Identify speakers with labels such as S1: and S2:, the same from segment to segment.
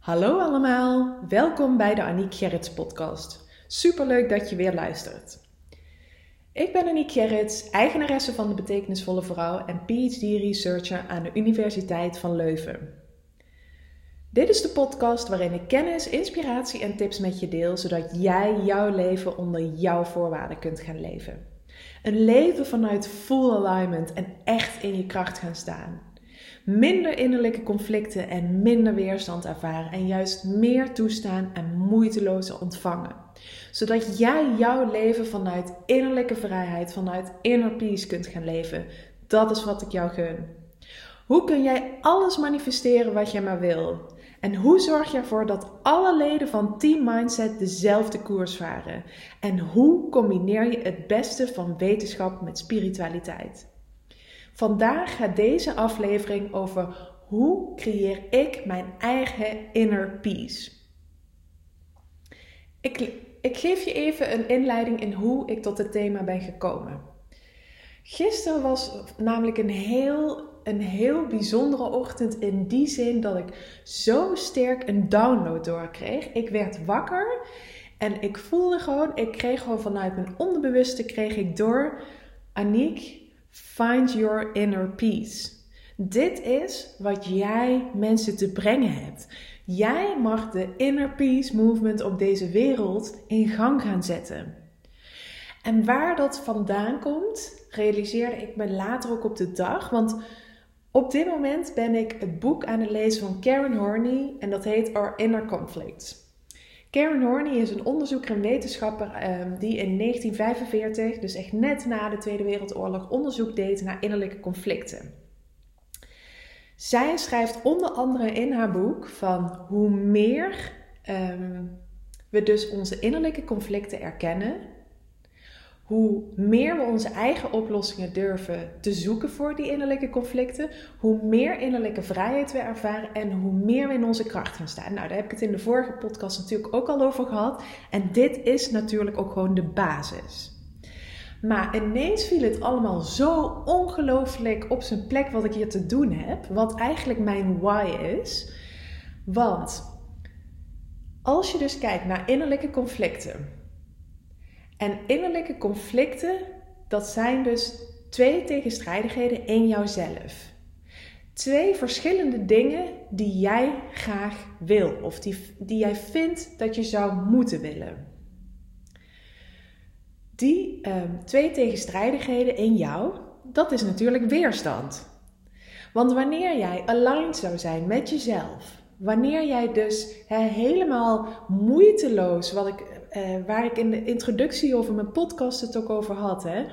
S1: Hallo allemaal, welkom bij de Aniek Gerrits podcast. Superleuk dat je weer luistert. Ik ben Aniek Gerrits, eigenaresse van de Betekenisvolle Vrouw en PhD-researcher aan de Universiteit van Leuven. Dit is de podcast waarin ik kennis, inspiratie en tips met je deel, zodat jij jouw leven onder jouw voorwaarden kunt gaan leven. Een leven vanuit full alignment en echt in je kracht gaan staan minder innerlijke conflicten en minder weerstand ervaren en juist meer toestaan en moeiteloos ontvangen. Zodat jij jouw leven vanuit innerlijke vrijheid, vanuit inner peace kunt gaan leven. Dat is wat ik jou gun. Hoe kun jij alles manifesteren wat jij maar wil? En hoe zorg je ervoor dat alle leden van Team Mindset dezelfde koers varen? En hoe combineer je het beste van wetenschap met spiritualiteit? Vandaag gaat deze aflevering over hoe creëer ik mijn eigen inner peace. Ik, ik geef je even een inleiding in hoe ik tot het thema ben gekomen. Gisteren was namelijk een heel, een heel bijzondere ochtend in die zin dat ik zo sterk een download doorkreeg. Ik werd wakker en ik voelde gewoon, ik kreeg gewoon vanuit mijn onderbewuste kreeg ik door, Aniek, Find your inner peace. Dit is wat jij mensen te brengen hebt. Jij mag de inner peace movement op deze wereld in gang gaan zetten. En waar dat vandaan komt, realiseerde ik me later ook op de dag. Want op dit moment ben ik het boek aan het lezen van Karen Horney en dat heet Our Inner Conflicts. Karen Horney is een onderzoeker en wetenschapper ehm, die in 1945, dus echt net na de Tweede Wereldoorlog, onderzoek deed naar innerlijke conflicten. Zij schrijft onder andere in haar boek van hoe meer ehm, we dus onze innerlijke conflicten erkennen, hoe meer we onze eigen oplossingen durven te zoeken voor die innerlijke conflicten, hoe meer innerlijke vrijheid we ervaren en hoe meer we in onze kracht gaan staan. Nou, daar heb ik het in de vorige podcast natuurlijk ook al over gehad. En dit is natuurlijk ook gewoon de basis. Maar ineens viel het allemaal zo ongelooflijk op zijn plek wat ik hier te doen heb, wat eigenlijk mijn why is. Want als je dus kijkt naar innerlijke conflicten, en innerlijke conflicten, dat zijn dus twee tegenstrijdigheden in jouzelf. Twee verschillende dingen die jij graag wil of die, die jij vindt dat je zou moeten willen. Die ehm, twee tegenstrijdigheden in jou, dat is natuurlijk weerstand. Want wanneer jij aligned zou zijn met jezelf, wanneer jij dus helemaal moeiteloos, wat ik uh, waar ik in de introductie over mijn podcast het ook over had. Hè?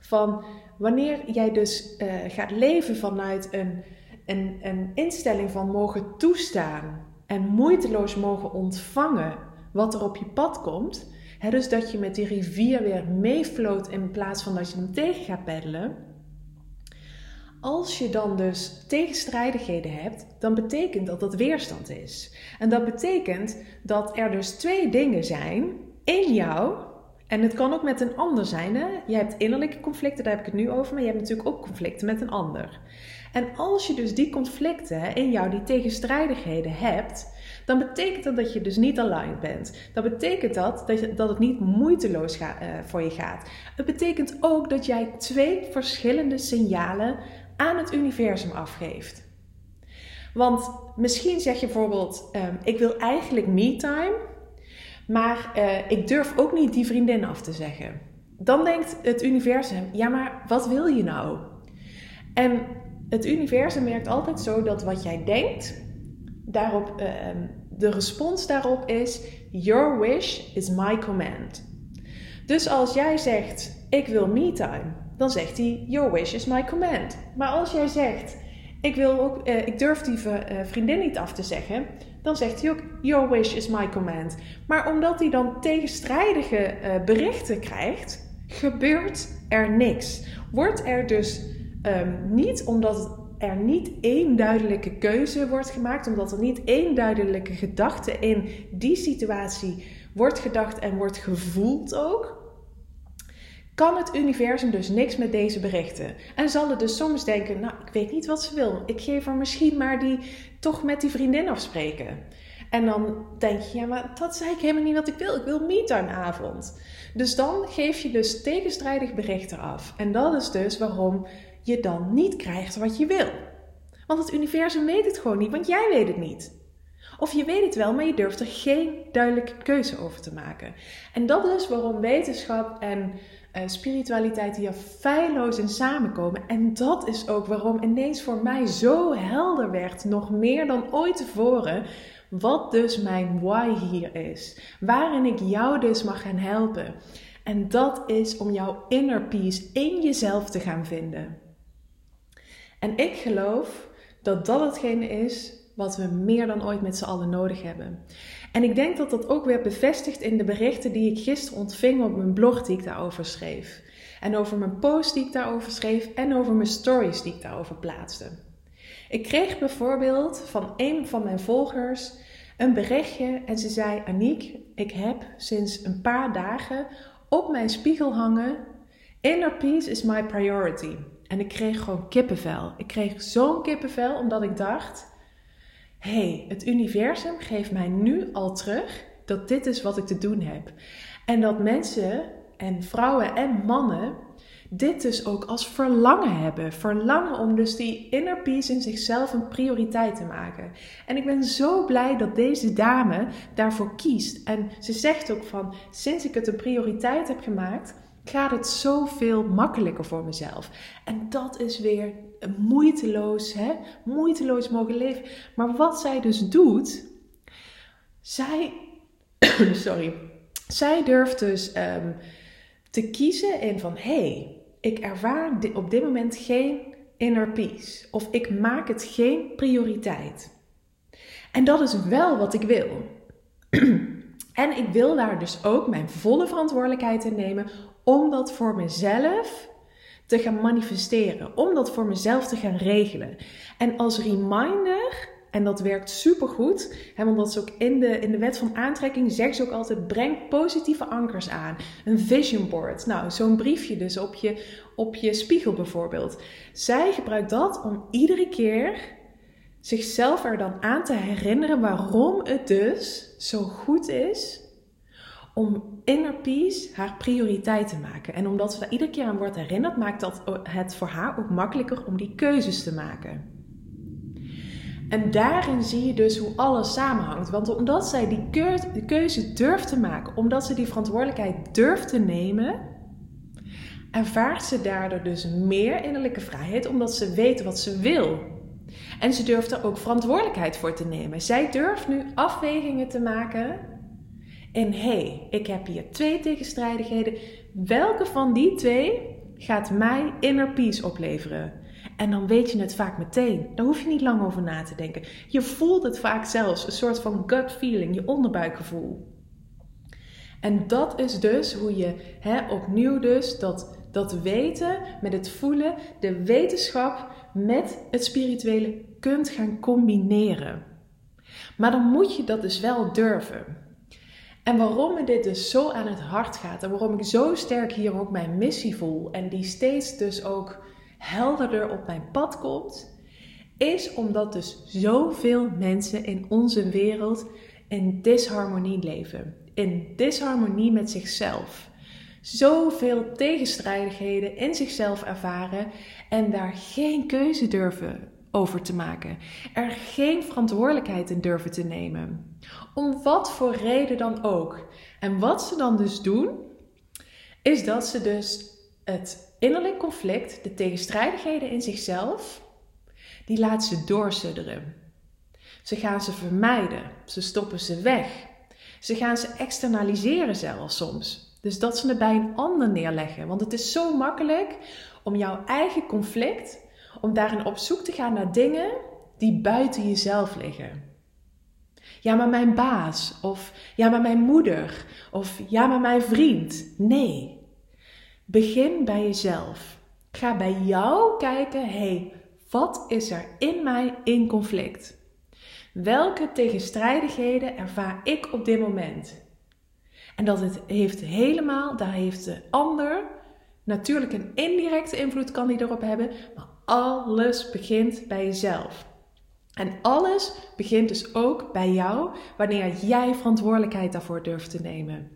S1: Van wanneer jij dus uh, gaat leven vanuit een, een, een instelling van mogen toestaan en moeiteloos mogen ontvangen wat er op je pad komt. Hè, dus dat je met die rivier weer meefloot in plaats van dat je hem tegen gaat peddelen. Als je dan dus tegenstrijdigheden hebt, dan betekent dat dat weerstand is. En dat betekent dat er dus twee dingen zijn in jou, en het kan ook met een ander zijn. Hè? Je hebt innerlijke conflicten, daar heb ik het nu over, maar je hebt natuurlijk ook conflicten met een ander. En als je dus die conflicten in jou, die tegenstrijdigheden hebt, dan betekent dat dat je dus niet aligned bent. Dat betekent dat, dat, het niet moeiteloos ga, uh, voor je gaat. Het betekent ook dat jij twee verschillende signalen aan het universum afgeeft. Want misschien zeg je bijvoorbeeld: um, Ik wil eigenlijk me-time. Maar uh, ik durf ook niet die vriendin af te zeggen. Dan denkt het universum: ja, maar wat wil je nou? En het universum werkt altijd zo dat wat jij denkt, daarop, uh, de respons daarop is: Your wish is my command. Dus als jij zegt: Ik wil me time, dan zegt hij: Your wish is my command. Maar als jij zegt: Ik, wil ook, uh, ik durf die uh, vriendin niet af te zeggen, dan zegt hij ook: Your wish is my command. Maar omdat hij dan tegenstrijdige uh, berichten krijgt, gebeurt er niks. Wordt er dus um, niet, omdat er niet één duidelijke keuze wordt gemaakt, omdat er niet één duidelijke gedachte in die situatie wordt gedacht en wordt gevoeld ook, kan het universum dus niks met deze berichten. En zal het dus soms denken, nou, ik weet niet wat ze wil. Ik geef haar misschien maar die toch met die vriendin afspreken. En dan denk je, ja, maar dat zei ik helemaal niet wat ik wil. Ik wil me-time avond. Dus dan geef je dus tegenstrijdig berichten af. En dat is dus waarom je dan niet krijgt wat je wil. Want het universum weet het gewoon niet, want jij weet het niet. Of je weet het wel, maar je durft er geen duidelijke keuze over te maken. En dat is waarom wetenschap en uh, spiritualiteit hier feilloos in samenkomen. En dat is ook waarom ineens voor mij zo helder werd, nog meer dan ooit tevoren, wat dus mijn why hier is. Waarin ik jou dus mag gaan helpen. En dat is om jouw inner peace in jezelf te gaan vinden. En ik geloof dat dat hetgene is wat we meer dan ooit met z'n allen nodig hebben. En ik denk dat dat ook weer bevestigt in de berichten die ik gisteren ontving op mijn blog die ik daarover schreef. En over mijn post die ik daarover schreef en over mijn stories die ik daarover plaatste. Ik kreeg bijvoorbeeld van een van mijn volgers een berichtje en ze zei: Aniek, ik heb sinds een paar dagen op mijn spiegel hangen: Inner peace is my priority. En ik kreeg gewoon kippenvel. Ik kreeg zo'n kippenvel omdat ik dacht: hey, het universum geeft mij nu al terug dat dit is wat ik te doen heb. En dat mensen en vrouwen en mannen dit dus ook als verlangen hebben. Verlangen om dus die inner peace in zichzelf een prioriteit te maken. En ik ben zo blij dat deze dame daarvoor kiest. En ze zegt ook van, sinds ik het een prioriteit heb gemaakt, gaat het zoveel makkelijker voor mezelf. En dat is weer moeiteloos, hè? moeiteloos mogen leven. Maar wat zij dus doet, zij, sorry, zij durft dus um, te kiezen in van, hé, hey, ik ervaar op dit moment geen inner peace. Of ik maak het geen prioriteit. En dat is wel wat ik wil. en ik wil daar dus ook mijn volle verantwoordelijkheid in nemen om dat voor mezelf te gaan manifesteren, om dat voor mezelf te gaan regelen. En als reminder, en dat werkt supergoed, hè, want dat is ook in de, in de wet van aantrekking, zegt ze ook altijd: breng positieve ankers aan. Een vision board. Nou, zo'n briefje dus op je, op je spiegel bijvoorbeeld. Zij gebruikt dat om iedere keer zichzelf er dan aan te herinneren waarom het dus zo goed is om inner peace haar prioriteit te maken. En omdat ze daar iedere keer aan wordt herinnerd, maakt dat het voor haar ook makkelijker om die keuzes te maken. En daarin zie je dus hoe alles samenhangt. Want omdat zij die keuze durft te maken, omdat ze die verantwoordelijkheid durft te nemen, ervaart ze daardoor dus meer innerlijke vrijheid, omdat ze weet wat ze wil. En ze durft er ook verantwoordelijkheid voor te nemen. Zij durft nu afwegingen te maken en hey, ik heb hier twee tegenstrijdigheden. Welke van die twee gaat mij inner peace opleveren? En dan weet je het vaak meteen. Daar hoef je niet lang over na te denken. Je voelt het vaak zelfs, een soort van gut feeling, je onderbuikgevoel. En dat is dus hoe je hè, opnieuw dus dat, dat weten met het voelen, de wetenschap met het spirituele kunt gaan combineren. Maar dan moet je dat dus wel durven. En waarom me dit dus zo aan het hart gaat en waarom ik zo sterk hier ook mijn missie voel en die steeds dus ook helderder op mijn pad komt, is omdat dus zoveel mensen in onze wereld in disharmonie leven. In disharmonie met zichzelf. Zoveel tegenstrijdigheden in zichzelf ervaren en daar geen keuze durven over te maken. Er geen verantwoordelijkheid in durven te nemen. Om wat voor reden dan ook. En wat ze dan dus doen, is dat ze dus het innerlijk conflict, de tegenstrijdigheden in zichzelf, die laten ze doorsudderen. Ze gaan ze vermijden, ze stoppen ze weg. Ze gaan ze externaliseren zelfs soms. Dus dat ze het bij een ander neerleggen. Want het is zo makkelijk om jouw eigen conflict om daarin op zoek te gaan naar dingen die buiten jezelf liggen. Ja, maar mijn baas. Of ja, maar mijn moeder. Of ja, maar mijn vriend. Nee. Begin bij jezelf. Ga bij jou kijken, hé, hey, wat is er in mij in conflict? Welke tegenstrijdigheden ervaar ik op dit moment? En dat het heeft helemaal, daar heeft de ander natuurlijk een indirecte invloed kan die erop hebben, maar alles begint bij jezelf. En alles begint dus ook bij jou wanneer jij verantwoordelijkheid daarvoor durft te nemen.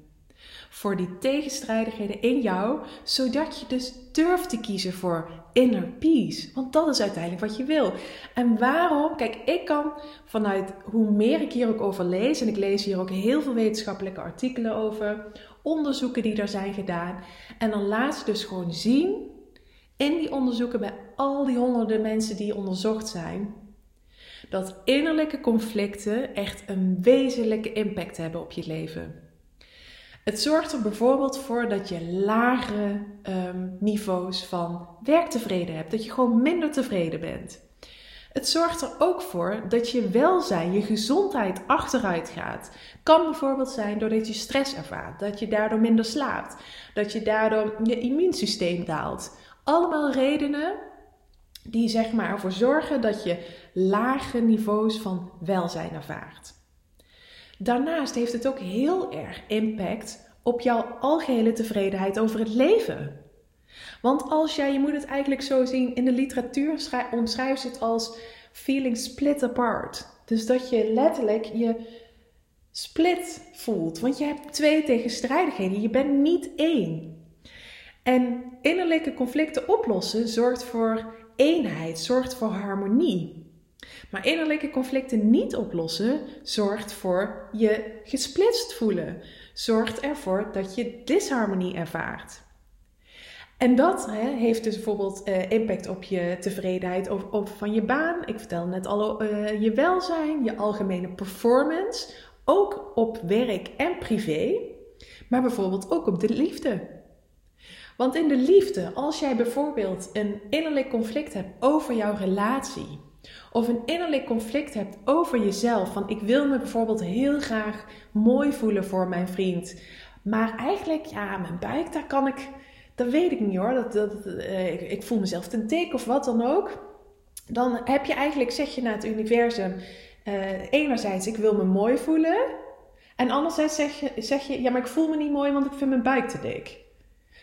S1: Voor die tegenstrijdigheden in jou, zodat je dus durft te kiezen voor inner peace. Want dat is uiteindelijk wat je wil. En waarom? Kijk, ik kan vanuit hoe meer ik hier ook over lees, en ik lees hier ook heel veel wetenschappelijke artikelen over, onderzoeken die er zijn gedaan. En dan laat ze dus gewoon zien in die onderzoeken bij al die honderden mensen die onderzocht zijn, dat innerlijke conflicten echt een wezenlijke impact hebben op je leven. Het zorgt er bijvoorbeeld voor dat je lagere ehm, niveaus van werktevreden hebt, dat je gewoon minder tevreden bent. Het zorgt er ook voor dat je welzijn, je gezondheid achteruit gaat. Kan bijvoorbeeld zijn doordat je stress ervaart, dat je daardoor minder slaapt, dat je daardoor je immuunsysteem daalt. Allemaal redenen die zeg maar ervoor zorgen dat je lage niveaus van welzijn ervaart. Daarnaast heeft het ook heel erg impact op jouw algehele tevredenheid over het leven. Want als jij, je moet het eigenlijk zo zien, in de literatuur omschrijft het als feeling split apart. Dus dat je letterlijk je split voelt. Want je hebt twee tegenstrijdigheden. Je bent niet één. En innerlijke conflicten oplossen zorgt voor eenheid, zorgt voor harmonie. Maar innerlijke conflicten niet oplossen zorgt voor je gesplitst voelen. Zorgt ervoor dat je disharmonie ervaart. En dat hè, heeft dus bijvoorbeeld uh, impact op je tevredenheid op, van je baan. Ik vertel net al uh, je welzijn, je algemene performance. Ook op werk en privé. Maar bijvoorbeeld ook op de liefde. Want in de liefde, als jij bijvoorbeeld een innerlijk conflict hebt over jouw relatie, of een innerlijk conflict hebt over jezelf, van ik wil me bijvoorbeeld heel graag mooi voelen voor mijn vriend, maar eigenlijk, ja, mijn buik, daar kan ik, dat weet ik niet hoor, dat, dat, uh, ik, voel mezelf te dik of wat dan ook. Dan heb je eigenlijk, zeg je naar het universum, uh, enerzijds ik wil me mooi voelen, en anderzijds zeg je, zeg je, ja, maar ik voel me niet mooi, want ik vind mijn buik te dik.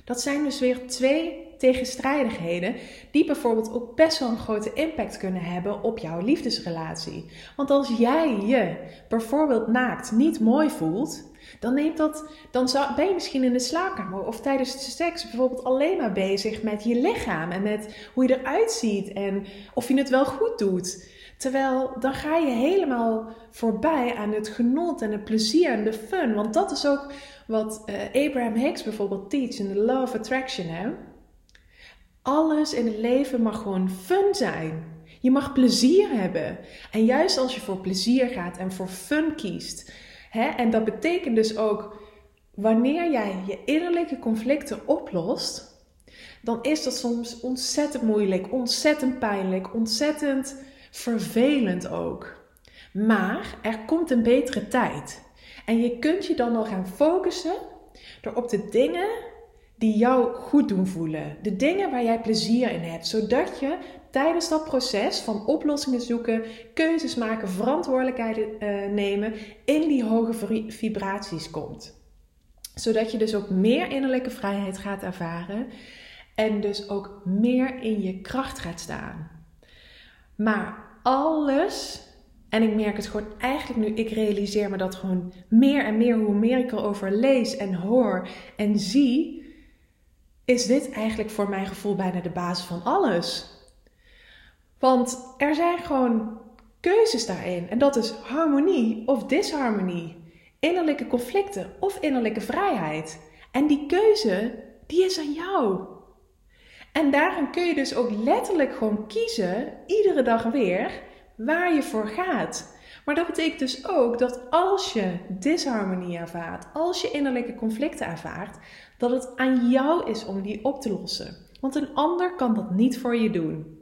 S1: Dat zijn dus weer twee tegenstrijdigheden die bijvoorbeeld ook best wel een grote impact kunnen hebben op jouw liefdesrelatie. Want als jij je bijvoorbeeld naakt niet mooi voelt, dan, neemt dat, dan ben je misschien in de slaapkamer of tijdens de seks bijvoorbeeld alleen maar bezig met je lichaam en met hoe je eruit ziet en of je het wel goed doet. Terwijl dan ga je helemaal voorbij aan het genot en het plezier en de fun. Want dat is ook wat uh, Abraham Hicks bijvoorbeeld teach in de Law of Attraction. Hè? Alles in het leven mag gewoon fun zijn. Je mag plezier hebben. En juist als je voor plezier gaat en voor fun kiest. Hè, en dat betekent dus ook wanneer jij je innerlijke conflicten oplost, dan is dat soms ontzettend moeilijk, ontzettend pijnlijk, ontzettend vervelend ook. Maar er komt een betere tijd. En je kunt je dan al gaan focussen door op de dingen die jou goed doen voelen. De dingen waar jij plezier in hebt. Zodat je tijdens dat proces van oplossingen zoeken, keuzes maken, verantwoordelijkheid uh, nemen, in die hoge vibraties komt. Zodat je dus ook meer innerlijke vrijheid gaat ervaren. En dus ook meer in je kracht gaat staan. Maar alles en ik merk het gewoon eigenlijk nu, ik realiseer me dat gewoon meer en meer, hoe meer ik erover lees en hoor en zie, is dit eigenlijk voor mijn gevoel bijna de basis van alles. Want er zijn gewoon keuzes daarin. En dat is harmonie of disharmonie. Innerlijke conflicten of innerlijke vrijheid. En die keuze, die is aan jou. En daarin kun je dus ook letterlijk gewoon kiezen, iedere dag weer, waar je voor gaat. Maar dat betekent dus ook dat als je disharmonie ervaart, als je innerlijke conflicten ervaart, dat het aan jou is om die op te lossen. Want een ander kan dat niet voor je doen.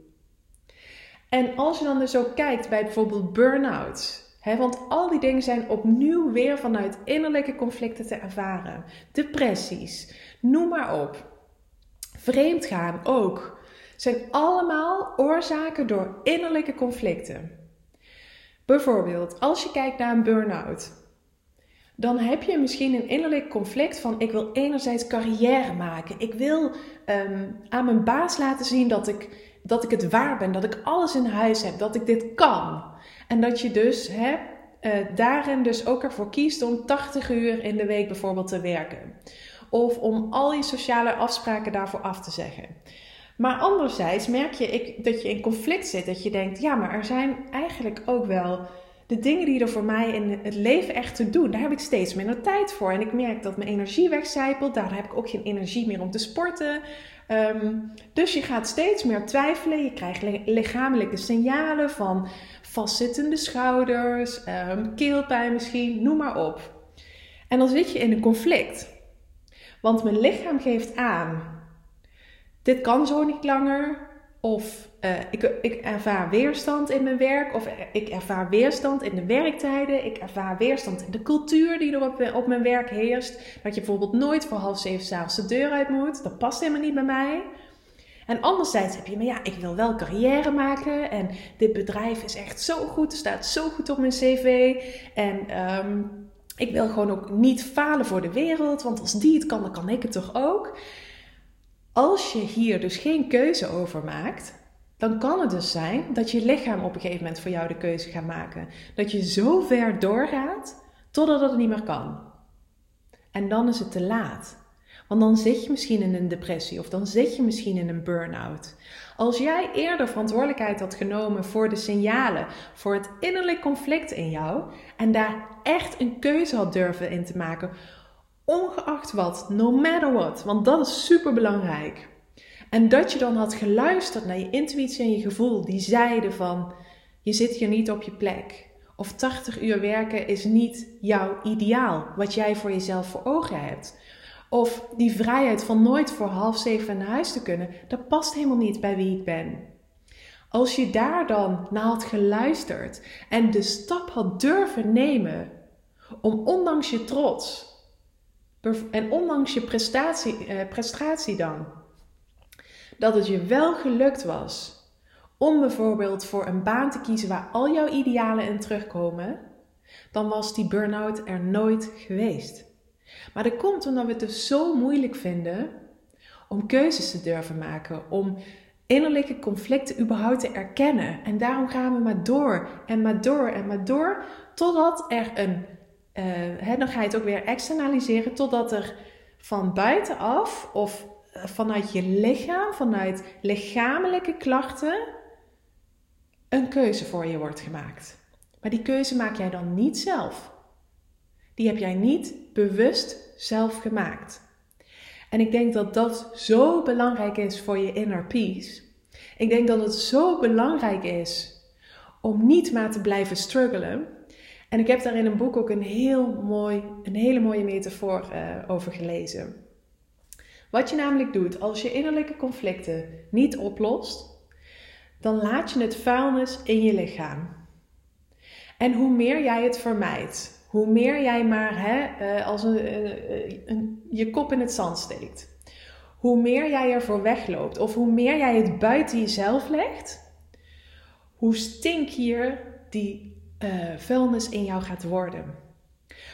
S1: En als je dan dus ook kijkt bij bijvoorbeeld burn-outs, want al die dingen zijn opnieuw weer vanuit innerlijke conflicten te ervaren. Depressies, noem maar op. Vreemdgaan ook zijn allemaal oorzaken door innerlijke conflicten. Bijvoorbeeld, als je kijkt naar een burn-out, dan heb je misschien een innerlijk conflict van ik wil enerzijds carrière maken. Ik wil ehm, aan mijn baas laten zien dat ik dat ik het waar ben, dat ik alles in huis heb, dat ik dit kan. En dat je dus hè, uh, daarin dus ook ervoor kiest om 80 uur in de week bijvoorbeeld te werken. Of om al je sociale afspraken daarvoor af te zeggen. Maar anderzijds merk je ik, dat je in conflict zit. Dat je denkt, ja, maar er zijn eigenlijk ook wel de dingen die er voor mij in het leven echt te doen. Daar heb ik steeds minder tijd voor. En ik merk dat mijn energie wegcijpelt. Daar heb ik ook geen energie meer om te sporten. Ehm, dus je gaat steeds meer twijfelen. Je krijgt lichamelijke signalen van vastzittende schouders, um, keelpijn misschien, noem maar op. En dan zit je in een conflict. Want mijn lichaam geeft aan: dit kan zo niet langer. Of uh, ik, ik ervaar weerstand in mijn werk. Of ik ervaar weerstand in de werktijden. Ik ervaar weerstand in de cultuur die er op, mijn werk heerst. Dat je bijvoorbeeld nooit voor half zeven s'avonds de deur uit moet. Dat past helemaal niet bij mij. En anderzijds heb je, maar ja, ik wil wel carrière maken. En dit bedrijf is echt zo goed. Staat zo goed op mijn cv. En um, ik wil gewoon ook niet falen voor de wereld. Want als die het kan, dan kan ik het toch ook. Als je hier dus geen keuze over maakt, dan kan het dus zijn dat je lichaam op een gegeven moment voor jou de keuze gaat maken. Dat je zo ver doorgaat totdat het niet meer kan. En dan is het te laat. Want dan zit je misschien in een depressie of dan zit je misschien in een burn-out. Als jij eerder verantwoordelijkheid had genomen voor de signalen, voor het innerlijk conflict in jou en daar echt een keuze had durven in te maken, ongeacht wat, no matter what, want dat is super belangrijk. En dat je dan had geluisterd naar je intuïtie en je gevoel, die zeiden van je zit hier niet op je plek. Of 80 uur werken is niet jouw ideaal, wat jij voor jezelf voor ogen hebt. Of die vrijheid van nooit voor half zeven naar huis te kunnen, dat past helemaal niet bij wie ik ben. Als je daar dan naar had geluisterd en de stap had durven nemen om ondanks je trots en ondanks je prestatie, eh, prestatie dan, dat het je wel gelukt was om bijvoorbeeld voor een baan te kiezen waar al jouw idealen in terugkomen, dan was die burn-out er nooit geweest. Maar dat komt omdat we het dus zo moeilijk vinden om keuzes te durven maken, om innerlijke conflicten überhaupt te erkennen. En daarom gaan we maar door en maar door en maar door, totdat er een, uh, hè, dan ga je het ook weer externaliseren, totdat er van buitenaf of eh, vanuit je lichaam, vanuit lichamelijke klachten, een keuze voor je wordt gemaakt. Maar die keuze maak jij dan niet zelf. Die heb jij niet bewust zelf gemaakt. En ik denk dat dat zo belangrijk is voor je inner peace. Ik denk dat het zo belangrijk is om niet maar te blijven struggelen. En ik heb daar in een boek ook een, heel mooi, een hele mooie metafoor uh, over gelezen. Wat je namelijk doet als je innerlijke conflicten niet oplost, dan laat je het vuilnis in je lichaam. En hoe meer jij het vermijdt, hoe meer jij maar hè, eh, als een, een, je kop in het zand steekt, hoe meer jij ervoor wegloopt of hoe meer jij het buiten jezelf legt, hoe stinkier die vuilnis in jou gaat worden.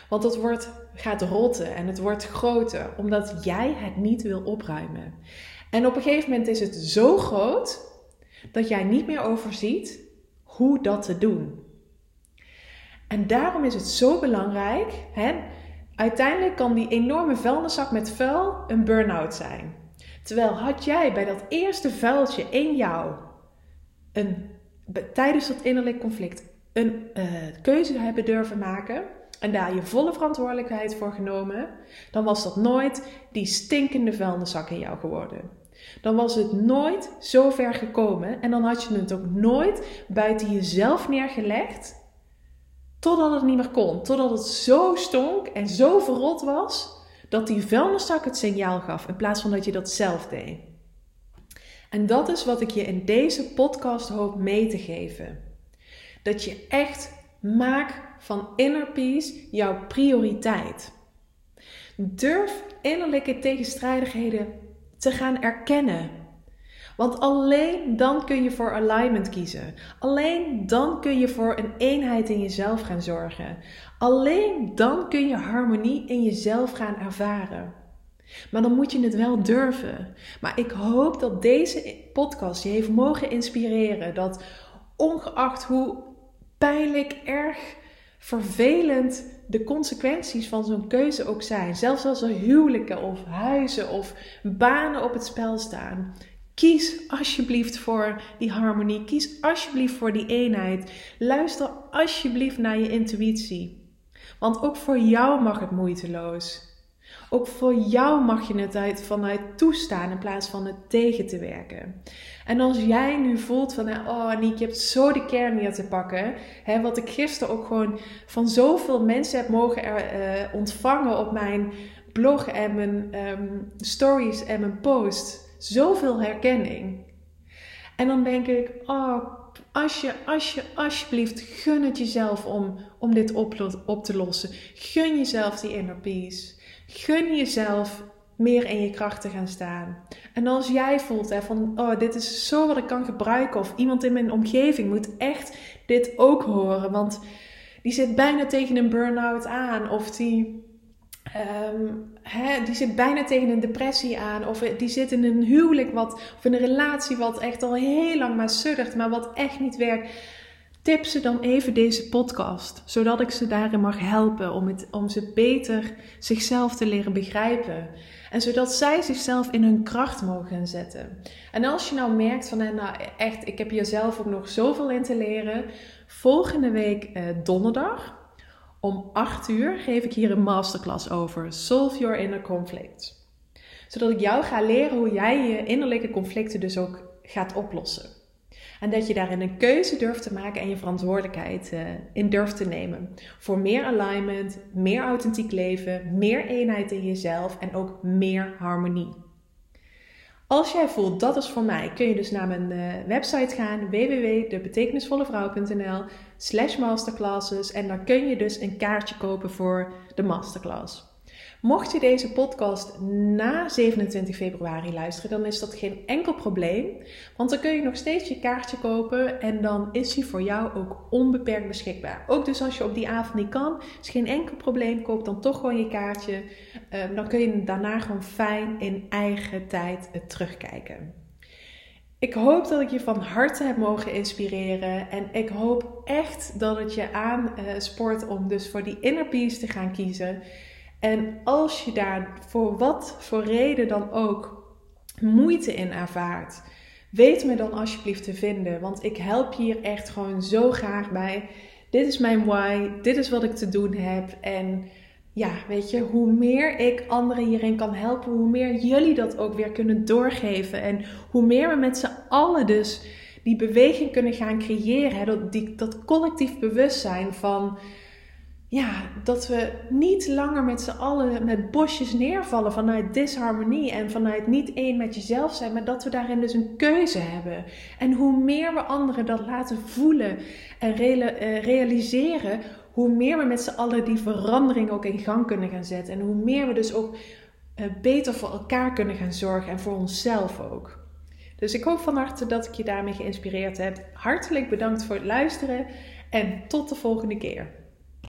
S1: Want het wordt, gaat rotten en het wordt groter omdat jij het niet wil opruimen. En op een gegeven moment is het zo groot dat jij niet meer overziet hoe dat te doen. En daarom is het zo belangrijk. Hè? Uiteindelijk kan die enorme vuilniszak met vuil een burn-out zijn. Terwijl had jij bij dat eerste vuiltje in jou een, tijdens dat innerlijk conflict een uh, keuze hebben durven maken en daar je volle verantwoordelijkheid voor genomen, dan was dat nooit die stinkende vuilniszak in jou geworden. Dan was het nooit zo ver gekomen en dan had je het ook nooit buiten jezelf neergelegd Totdat het niet meer kon. Totdat het zo stonk en zo verrot was dat die vuilniszak het signaal gaf in plaats van dat je dat zelf deed. En dat is wat ik je in deze podcast hoop mee te geven. Dat je echt maakt van inner peace jouw prioriteit. Durf innerlijke tegenstrijdigheden te gaan erkennen want alleen dan kun je voor alignment kiezen. Alleen dan kun je voor een eenheid in jezelf gaan zorgen. Alleen dan kun je harmonie in jezelf gaan ervaren. Maar dan moet je het wel durven. Maar ik hoop dat deze podcast je heeft mogen inspireren. Dat ongeacht hoe pijnlijk, erg, vervelend de consequenties van zo'n keuze ook zijn. Zelfs als er huwelijken of huizen of banen op het spel staan. Kies alsjeblieft voor die harmonie. Kies alsjeblieft voor die eenheid. Luister alsjeblieft naar je intuïtie. Want ook voor jou mag het moeiteloos. Ook voor jou mag je het uit, vanuit toestaan in plaats van het tegen te werken. En als jij nu voelt van, oh Niek, je hebt zo de kern hier te pakken. Hè, wat ik gisteren ook gewoon van zoveel mensen heb mogen uh, ontvangen op mijn blog en mijn um, stories en mijn post. Zoveel herkenning. En dan denk ik, oh, als je, als je, alsjeblieft, gun het jezelf om, om dit op, op te lossen. Gun jezelf die inner peace. Gun jezelf meer in je kracht te gaan staan. En als jij voelt hè, van, oh, dit is zo wat ik kan gebruiken, of iemand in mijn omgeving moet echt dit ook horen, want die zit bijna tegen een burn-out aan, of die, ehm, die zit bijna tegen een depressie aan, of die zit in een huwelijk wat, of in een relatie wat echt al heel lang maar suddert, maar wat echt niet werkt tip ze dan even deze podcast, zodat ik ze daarin mag helpen om, het, om ze beter zichzelf te leren begrijpen. En zodat zij zichzelf in hun kracht mogen zetten. En als je nou merkt van, nou echt, ik heb hier zelf ook nog zoveel in te leren. Volgende week eh, donderdag om 8 uur geef ik hier een masterclass over Solve Your Inner Conflict. Zodat ik jou ga leren hoe jij je innerlijke conflicten dus ook gaat oplossen. En dat je daarin een keuze durft te maken en je verantwoordelijkheid uh, in durft te nemen. Voor meer alignment, meer authentiek leven, meer eenheid in jezelf en ook meer harmonie. Als jij voelt dat is voor mij, kun je dus naar mijn uh, website gaan www.debetekenisvollevrouw.nl slash masterclasses en dan kun je dus een kaartje kopen voor de masterclass. Mocht je deze podcast na 27 februari luisteren, dan is dat geen enkel probleem. Want dan kun je nog steeds je kaartje kopen en dan is die voor jou ook onbeperkt beschikbaar. Ook dus als je op die avond niet kan, is geen enkel probleem. Koop dan toch gewoon je kaartje. Ehm, dan kun je daarna gewoon fijn in eigen tijd terugkijken. Ik hoop dat ik je van harte heb mogen inspireren. En ik hoop echt dat het je aanspoort om dus voor die inner peace te gaan kiezen. En als je daar voor wat voor reden dan ook moeite in ervaart, weet me dan alsjeblieft te vinden. Want ik help je hier echt gewoon zo graag bij. Dit is mijn why, dit is wat ik te doen heb. En ja, weet je, hoe meer ik anderen hierin kan helpen, hoe meer jullie dat ook weer kunnen doorgeven. En hoe meer we met z'n allen dus die beweging kunnen gaan creëren. Dat, die, dat collectief bewustzijn van ja, dat we niet langer met z'n allen met bosjes neervallen vanuit disharmonie en vanuit niet één met jezelf zijn, maar dat we daarin dus een keuze hebben. En hoe meer we anderen dat laten voelen en eh, realiseren, hoe meer we met z'n allen die verandering ook in gang kunnen gaan zetten. En hoe meer we dus ook eh, beter voor elkaar kunnen gaan zorgen en voor onszelf ook. Dus ik hoop van harte dat ik je daarmee geïnspireerd heb. Hartelijk bedankt voor het luisteren en tot de volgende keer.